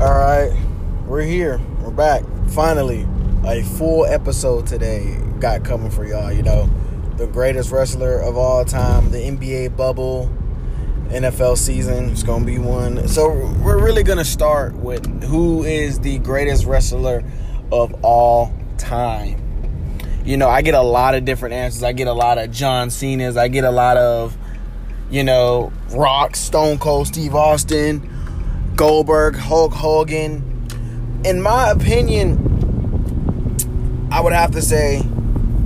All right, we're here. We're back. Finally, a full episode today got coming for y'all. You know, the greatest wrestler of all time, the NBA bubble, NFL season It's to be one. So, we're really to start with who is the greatest wrestler of all time. You know, I get a lot of different answers. I get a lot of John Cena's. I get a lot of, you know, Rock, Stone Cold, Steve Austin, Goldberg, Hulk Hogan. In my opinion, I would have to say,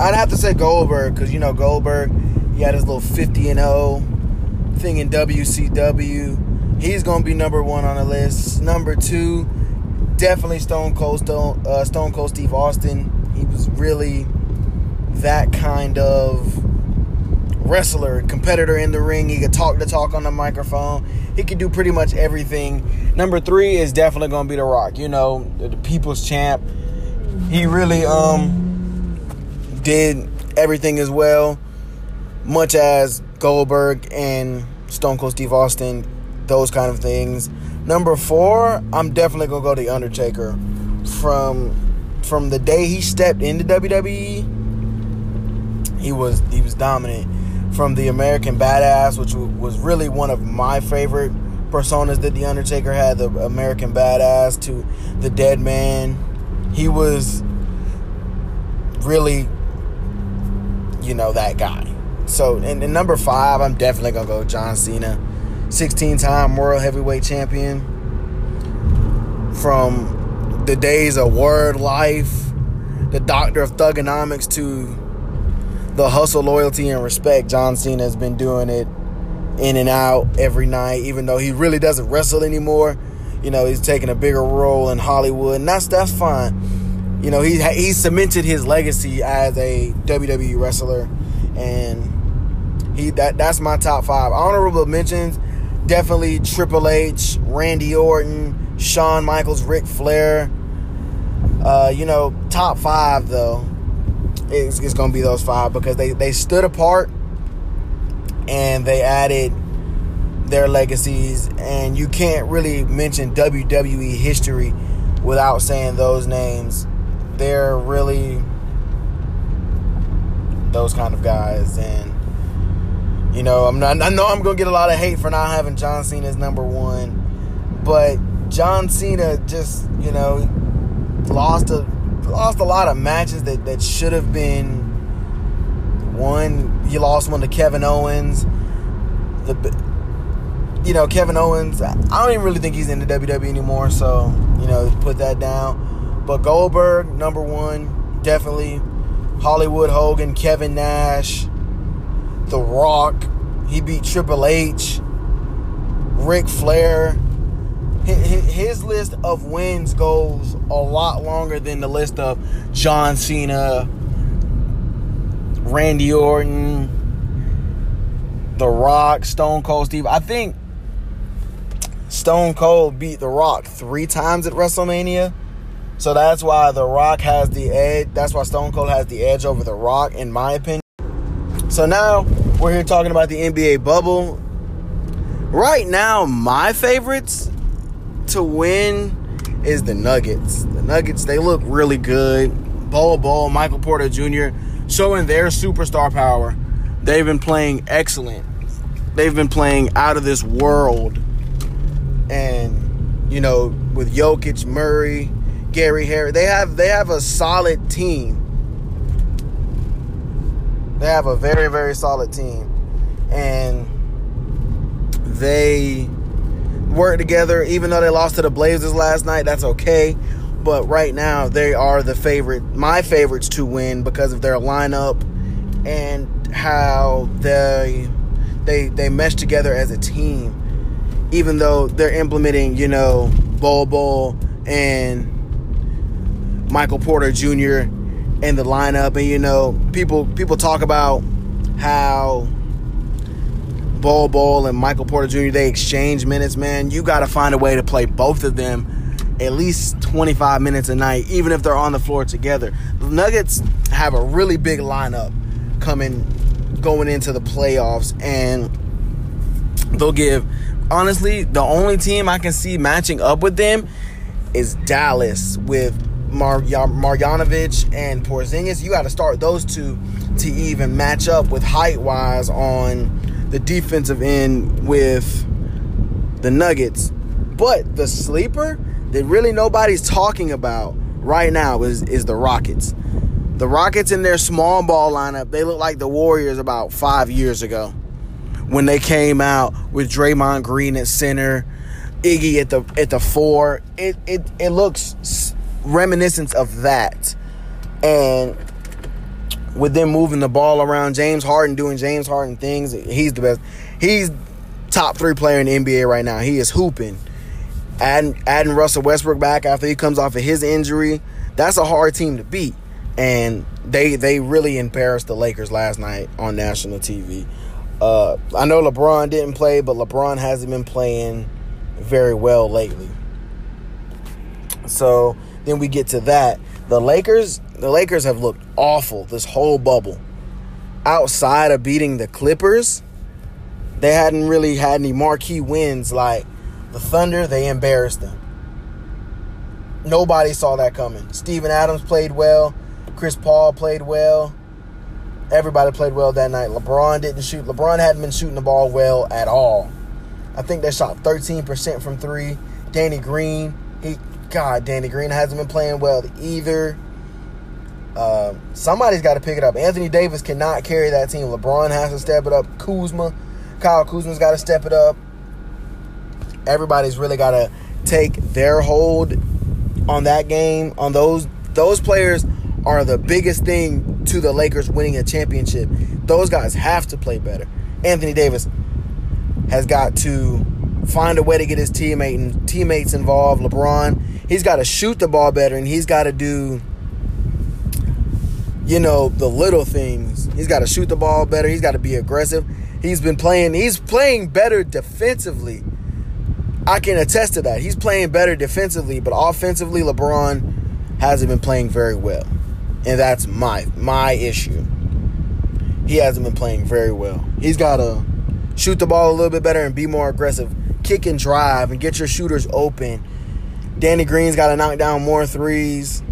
I'd have to say Goldberg because you know Goldberg, he had his little 50 and 0 thing in WCW. He's gonna be number one on the list. Number two, definitely Stone Cold Stone, uh, Stone Cold Steve Austin. He was really that kind of wrestler, competitor in the ring. He could talk the talk on the microphone. He could do pretty much everything. Number three is definitely going to be The Rock. You know, the, people's champ. He really um did everything as well, much as Goldberg and Stone Cold Steve Austin, those kind of things. Number four, I'm definitely gonna go The Undertaker. From from the day he stepped into WWE, he was he was dominant. From the American Badass, which was really one of my favorite personas that the Undertaker had, the American Badass, to the Dead Man, he was really, you know, that guy. So, and, and number five, I'm definitely gonna go John Cena, 16-time World Heavyweight Champion. From the days of Word Life, the Doctor of Thuganomics to the hustle, loyalty, and respect. John Cena has been doing it in and out every night, even though he really doesn't wrestle anymore. You know, he's taking a bigger role in Hollywood, and that's that's fine. You know, he he cemented his legacy as a WWE wrestler, and he that that's my top five honorable mentions. Definitely Triple H, Randy Orton, Shawn Michaels, Ric Flair. Uh, you know, top five though it's, it's going to be those five because they, they stood apart and they added their legacies. And you can't really mention WWE history without saying those names. They're really those kind of guys. And, you know, I'm not, I know I'm going to get a lot of hate for not having John Cena as number one. But John Cena just, you know, lost a lost a lot of matches that, that should have been won. He lost one to Kevin Owens. The you know Kevin Owens. I don't even really think he's in the WWE anymore. So you know put that down. But Goldberg number one definitely. Hollywood Hogan, Kevin Nash, The Rock. He beat Triple H. Ric Flair his list of wins goes a lot longer than the list of John Cena, Randy Orton, The Rock, Stone Cold Steve. I think Stone Cold beat The Rock three times at WrestleMania. So that's why The Rock has the edge. That's why Stone Cold has the edge over The Rock, in my opinion. So now we're here talking about the NBA bubble. Right now, my favorites to win is the Nuggets. The Nuggets, they look really good. Bol Bol, Michael Porter Jr. showing their superstar power. They've been playing excellent. They've been playing out of this world. And, you know, with Jokic, Murray, Gary Harris, they have they have a solid team. They have a very, very solid team. And they work together. Even though they lost to the Blazers last night, that's okay. But right now, they are the favorite, my favorites to win because of their lineup and how they they they mesh together as a team. Even though they're implementing, you know, Bol Bol and Michael Porter Jr. in the lineup, and you know, people people talk about how Bol Bol and Michael Porter Jr. they exchange minutes, man. You got to find a way to play both of them at least 25 minutes a night, even if they're on the floor together. The Nuggets have a really big lineup coming going into the playoffs, and they'll give honestly the only team I can see matching up with them is Dallas with Mar- Marjanovic and Porzingis. You got to start those two to even match up with height wise on the defensive end with the Nuggets. But the sleeper that really nobody's talking about right now is is the Rockets. The Rockets in their small ball lineup, they look like the Warriors about five years ago when they came out with Draymond Green at center, Iggy at the at the four. It it it looks reminiscent of that, and with them moving the ball around, James Harden doing James Harden things. He's the best. He's top three player in the NBA right now. He is hooping. Adding, adding Russell Westbrook back after he comes off of his injury, that's a hard team to beat. And they they really embarrassed the Lakers last night on national TV. Uh, I know LeBron didn't play, but LeBron hasn't been playing very well lately. So then we get to that. The Lakers, the Lakers have looked awful this whole bubble. Outside of beating the Clippers, they hadn't really had any marquee wins like the Thunder, they embarrassed them. Nobody saw that coming. Steven Adams played well. Chris Paul played well. Everybody played well that night. LeBron didn't shoot. LeBron hadn't been shooting the ball well at all. I think they shot 13% from three. Danny Green, he God, Danny Green hasn't been playing well either. Uh, somebody's got to pick it up. Anthony Davis cannot carry that team. LeBron has to step it up. Kuzma, Kyle Kuzma's got to step it up. Everybody's really got to take their hold on that game. On those those players are the biggest thing to the Lakers winning a championship. Those guys have to play better. Anthony Davis has got to find a way to get his teammate and teammates involved. LeBron, he's got to shoot the ball better and he's got to do you know the little things. He's got to shoot the ball better. He's got to be aggressive. He's been playing he's playing better defensively. I can attest to that. He's playing better defensively, but offensively LeBron hasn't been playing very well. And that's my my issue. He hasn't been playing very well. He's got to shoot the ball a little bit better and be more aggressive. Kick and drive and get your shooters open. Danny Green's got to knock down more threes.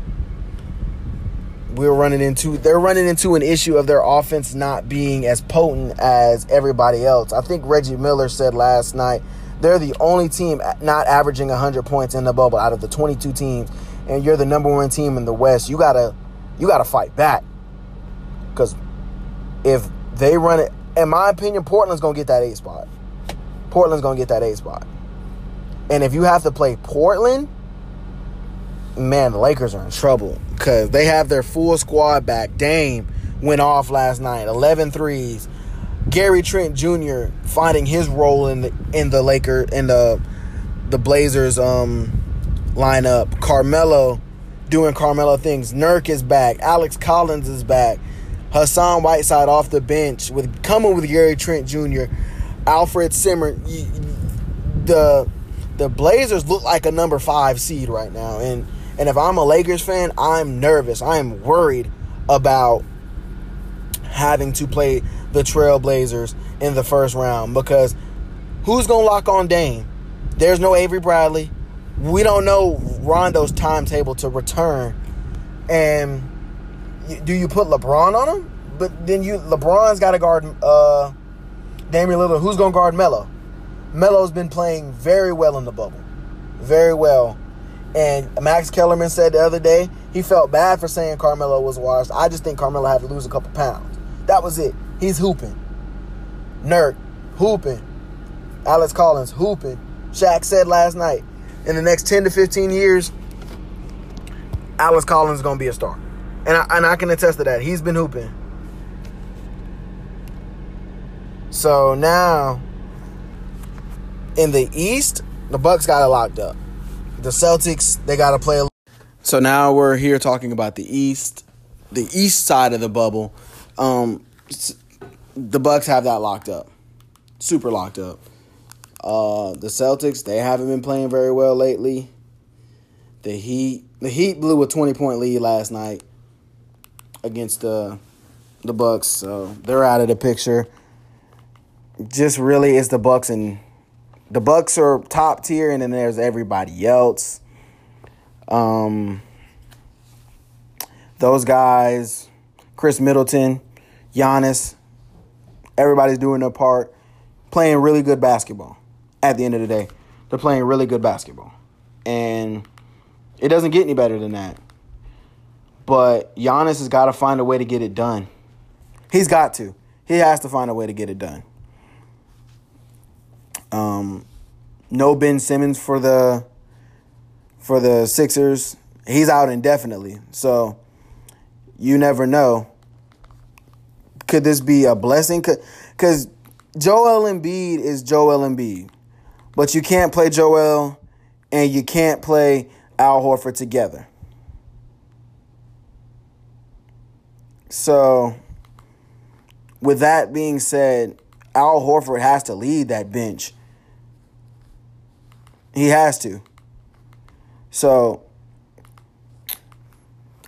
We're running into they're running into an issue of their offense not being as potent as everybody else. I think Reggie Miller said last night they're the only team not averaging 100 points in the bubble out of the 22 teams and you're the number 1 team in the West. You got to you got to fight back. Cuz if they run it in my opinion, Portland's gonna get that eight spot. Portland's gonna get that A spot. And if you have to play Portland, man, the Lakers are in trouble because they have their full squad back. Dame went off last night, 11 threes. Gary Trent Jr. finding his role in the in the Laker in the the Blazers um lineup. Carmelo doing Carmelo things. Nurk is back. Alex Collins is back. Hassan Whiteside off the bench with coming with Gary Trent Jr., Alfred Simmer. The the Blazers look like a number five seed right now, and and if I'm a Lakers fan, I'm nervous. I am worried about having to play the Trailblazers in the first round because who's gonna lock on Dame? There's no Avery Bradley. We don't know Rondo's timetable to return, and do you put LeBron on him? But then you LeBron's got to guard uh, Damian Lillard. Who's going to guard Melo? Melo's been playing very well in the bubble, very well. And Max Kellerman said the other day he felt bad for saying Carmelo was washed. I just think Carmelo had to lose a couple pounds. That was it. He's hooping. Nurk hooping. Alex Collins hooping. Shaq said last night, in the next 10 to 15 years, Alex Collins is going to be a star. And I, and I can attest to that. He's been hooping. So now in the East, the Bucks got it locked up. The Celtics, they got to play. So now we're here talking about the East, the East side of the bubble. Um, the Bucks have that locked up, super locked up. Uh, the Celtics, they haven't been playing very well lately. The Heat, the Heat blew a twenty point lead last night against the the Bucks, so they're out of the picture. Just really, it's the Bucks and the Bucks are top tier, and then there's everybody else. Um, those guys, Khris Middleton, Giannis, everybody's doing their part, playing really good basketball. At the end of the day, they're playing really good basketball, and it doesn't get any better than that. But Giannis has got to find a way to get it done. He's got to. He has to find a way to get it done. Um, no Ben Simmons for the for the Sixers. He's out indefinitely. So you never know. Could this be a blessing? Because Joel Embiid is Joel Embiid. But you can't play Joel and you can't play Al Horford together. So, with that being said, Al Horford has to lead that bench. He has to. So,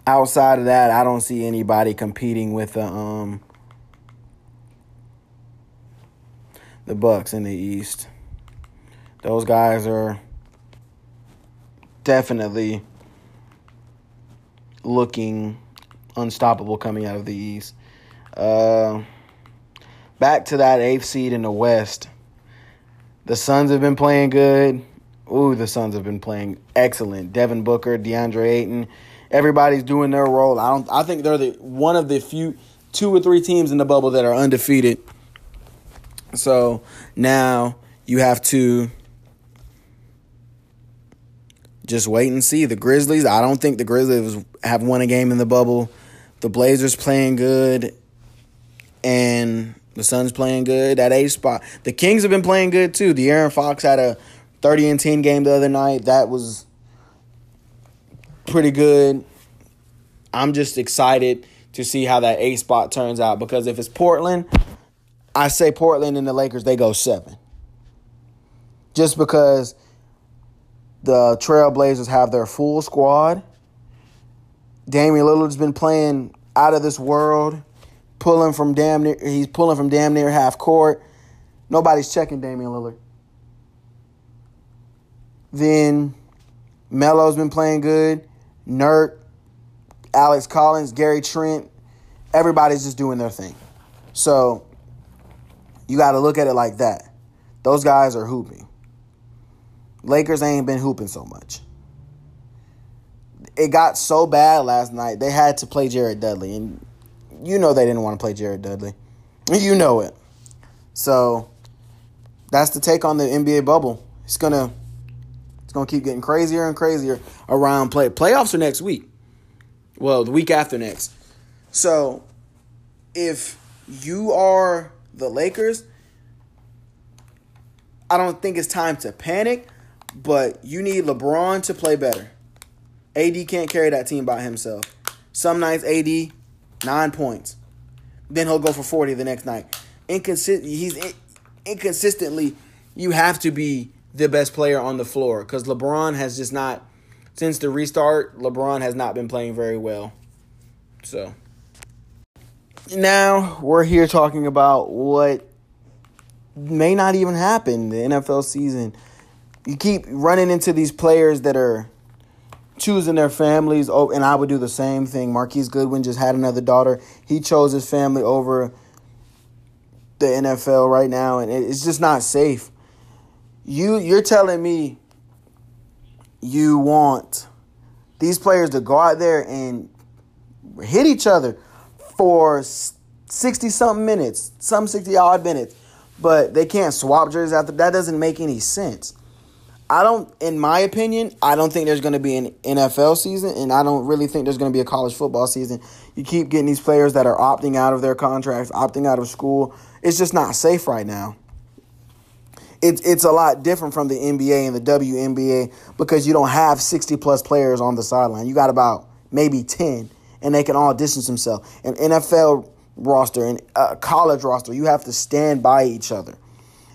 outside of that, I don't see anybody competing with the um the Bucks in the East. Those guys are definitely looking unstoppable coming out of the East. Uh, back to that eighth seed in the West. The Suns have been playing good. Ooh, the Suns have been playing excellent. Devin Booker, DeAndre Ayton, everybody's doing their role. I don't. I think they're the one of the few, two or three teams in the bubble that are undefeated. So now you have to just wait and see. The Grizzlies. I don't think the Grizzlies have won a game in the bubble. The Blazers playing good, and the Suns playing good. That A spot. The Kings have been playing good too. De'Aaron Fox had a thirty and ten game the other night. That was pretty good. I'm just excited to see how that A spot turns out because if it's Portland, I say Portland and the Lakers they go seven. Just because the Trailblazers have their full squad Damian Lillard's been playing out of this world, pulling from damn near he's pulling from damn near half court. Nobody's checking Damian Lillard. Then Melo's been playing good. Nurk, Alex Collins, Gary Trent, everybody's just doing their thing. So you got to look at it like that. Those guys are hooping. Lakers ain't been hooping so much it got so bad last night they had to play Jared Dudley, and you know they didn't want to play Jared Dudley. You know it. So that's the take on the NBA bubble. It's gonna it's gonna keep getting crazier and crazier around play. Playoffs are next week. Well, the week after next. So if you are the Lakers, I don't think it's time to panic, but you need LeBron to play better. AD can't carry that team by himself. Some nights AD nine points, then he'll go for forty the next night. He's in, inconsistently. You have to be the best player on the floor because LeBron has just not since the restart. LeBron has not been playing very well. So now we're here talking about what may not even happen the NFL season. You keep running into these players that are choosing their families. Oh, and I would do the same thing. Marquise Goodwin just had another daughter. He chose his family over the NFL right now, and it's just not safe. You you're telling me you want these players to go out there and hit each other for 60 something minutes, some 60 odd minutes, but they can't swap jerseys after that doesn't make any sense. I don't, in my opinion, I don't think there's going to be an NFL season, and I don't really think there's going to be a college football season. You keep getting these players that are opting out of their contracts, opting out of school. It's just not safe right now. It's it's a lot different from the NBA and the WNBA because you don't have 60 plus players on the sideline. You got about maybe 10, and they can all distance themselves. An NFL roster and a college roster, you have to stand by each other.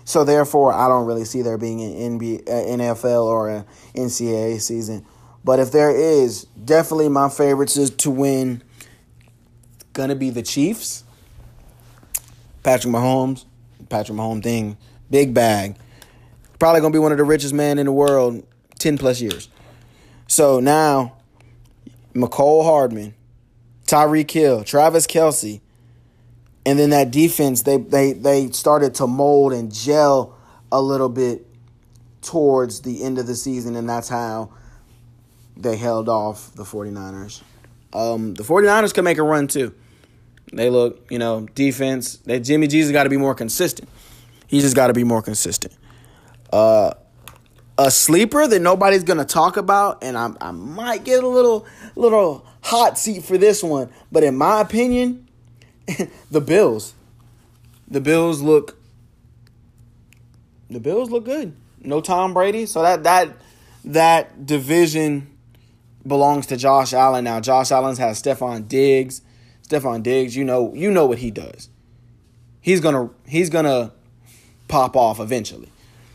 So therefore, I don't really see there being an NBA, NFL or an NCAA season. But if there is, definitely my favorites is to win. Gonna be the Chiefs. Patrick Mahomes, Patrick Mahomes thing, big bag. Probably gonna be one of the richest men in the world, ten plus years. So now, Mecole Hardman, Tyreek Hill, Travis Kelce, and then that defense, they, they, they started to mold and gel a little bit towards the end of the season, and that's how they held off the 49ers. Um, the 49ers can make a run too. They look, you know, defense. That Jimmy G's got to be more consistent. He just got to be more consistent. Uh, a sleeper that nobody's gonna talk about, and I, I might get a little little hot seat for this one, but in my opinion, the Bills. The Bills look. The Bills look good. No Tom Brady, so that that that division belongs to Josh Allen now. Josh Allen's has Stefon Diggs. Stefon Diggs, you know, you know what he does. He's gonna he's gonna pop off eventually.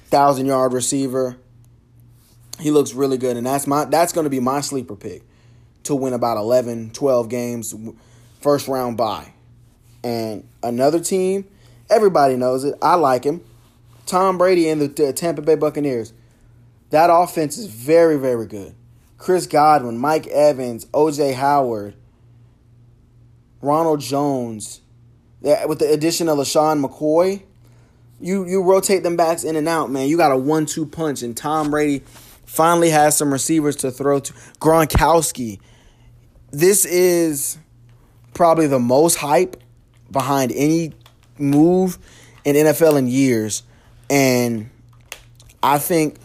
Thousand yard receiver. He looks really good, and that's my that's gonna be my sleeper pick to win about 11, 12 games, first round bye. And another team, everybody knows it. I like him. Tom Brady and the Tampa Bay Buccaneers. That offense is very, very good. Chris Godwin, Mike Evans, OJ Howard, Ronald Jones. With the addition of LeSean McCoy, you you rotate them backs in and out, man. You got a one-two punch, and Tom Brady finally has some receivers to throw to. Gronkowski. This is probably the most hype behind any move in NFL in years, and I think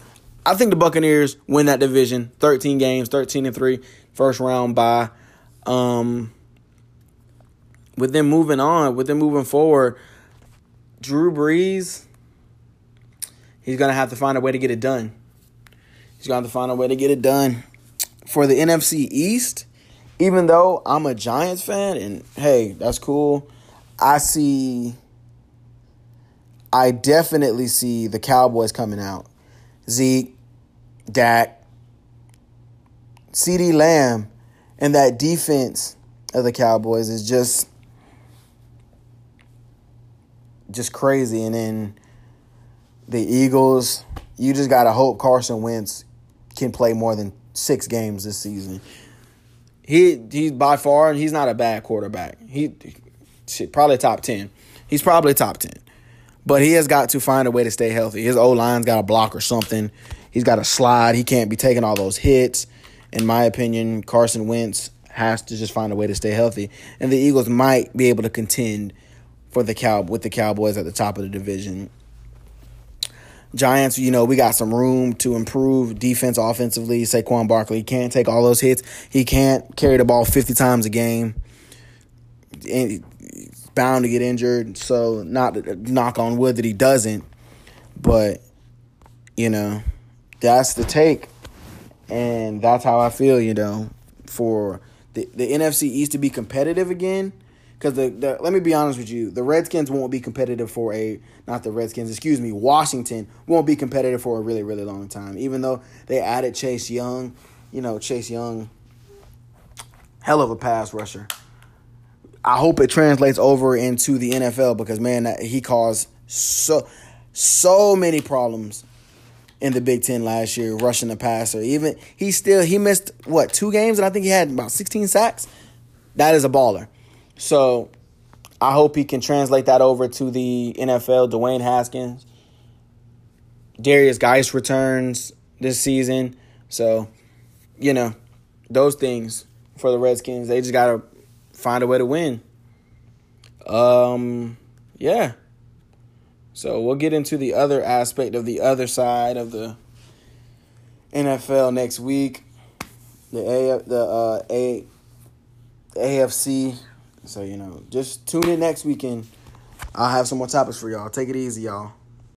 I think the Buccaneers win that division. 13 games, 13 and three, first round bye. Um, with them moving on, with them moving forward, Drew Brees, he's going to have to find a way to get it done. He's going to have to find a way to get it done. For the NFC East, even though I'm a Giants fan, and hey, that's cool, I see, I definitely see the Cowboys coming out. Zeke, Dak, CeeDee Lamb, and that defense of the Cowboys is just just crazy. And then the Eagles, you just gotta hope Carson Wentz can play more than six games this season. He he's by far and he's not a bad quarterback. He probably top ten. He's probably top ten. But he has got to find a way to stay healthy. His O line's got a block or something. He's got a slide. He can't be taking all those hits. In my opinion, Carson Wentz has to just find a way to stay healthy. And the Eagles might be able to contend for the cow with the Cowboys at the top of the division. Giants, you know, we got some room to improve defense offensively. Saquon Barkley can't take all those hits. He can't carry the ball 50 times a game. And he's bound to get injured. So not knock on wood that he doesn't, but you know, that's the take, and that's how I feel. You know, for the the NFC East to be competitive again. Because the, the let me be honest with you, the Redskins won't be competitive for a not the Redskins, excuse me, Washington won't be competitive for a really really long time. Even though they added Chase Young, you know Chase Young, hell of a pass rusher. I hope it translates over into the NFL because man, he caused so so many problems in the Big Ten last year, rushing the passer. Even he still he missed what two games, and I think he had about sixteen sacks. That is a baller. So I hope he can translate that over to the NFL. Dwayne Haskins, Derrius Guice returns this season, so you know those things for the Redskins. They just gotta find a way to win. Um, yeah. So we'll get into the other aspect of the other side of the NFL next week. The A the uh A the AFC. So you know, just tune in next weekend. I'll have some more topics for y'all. Take it easy, y'all.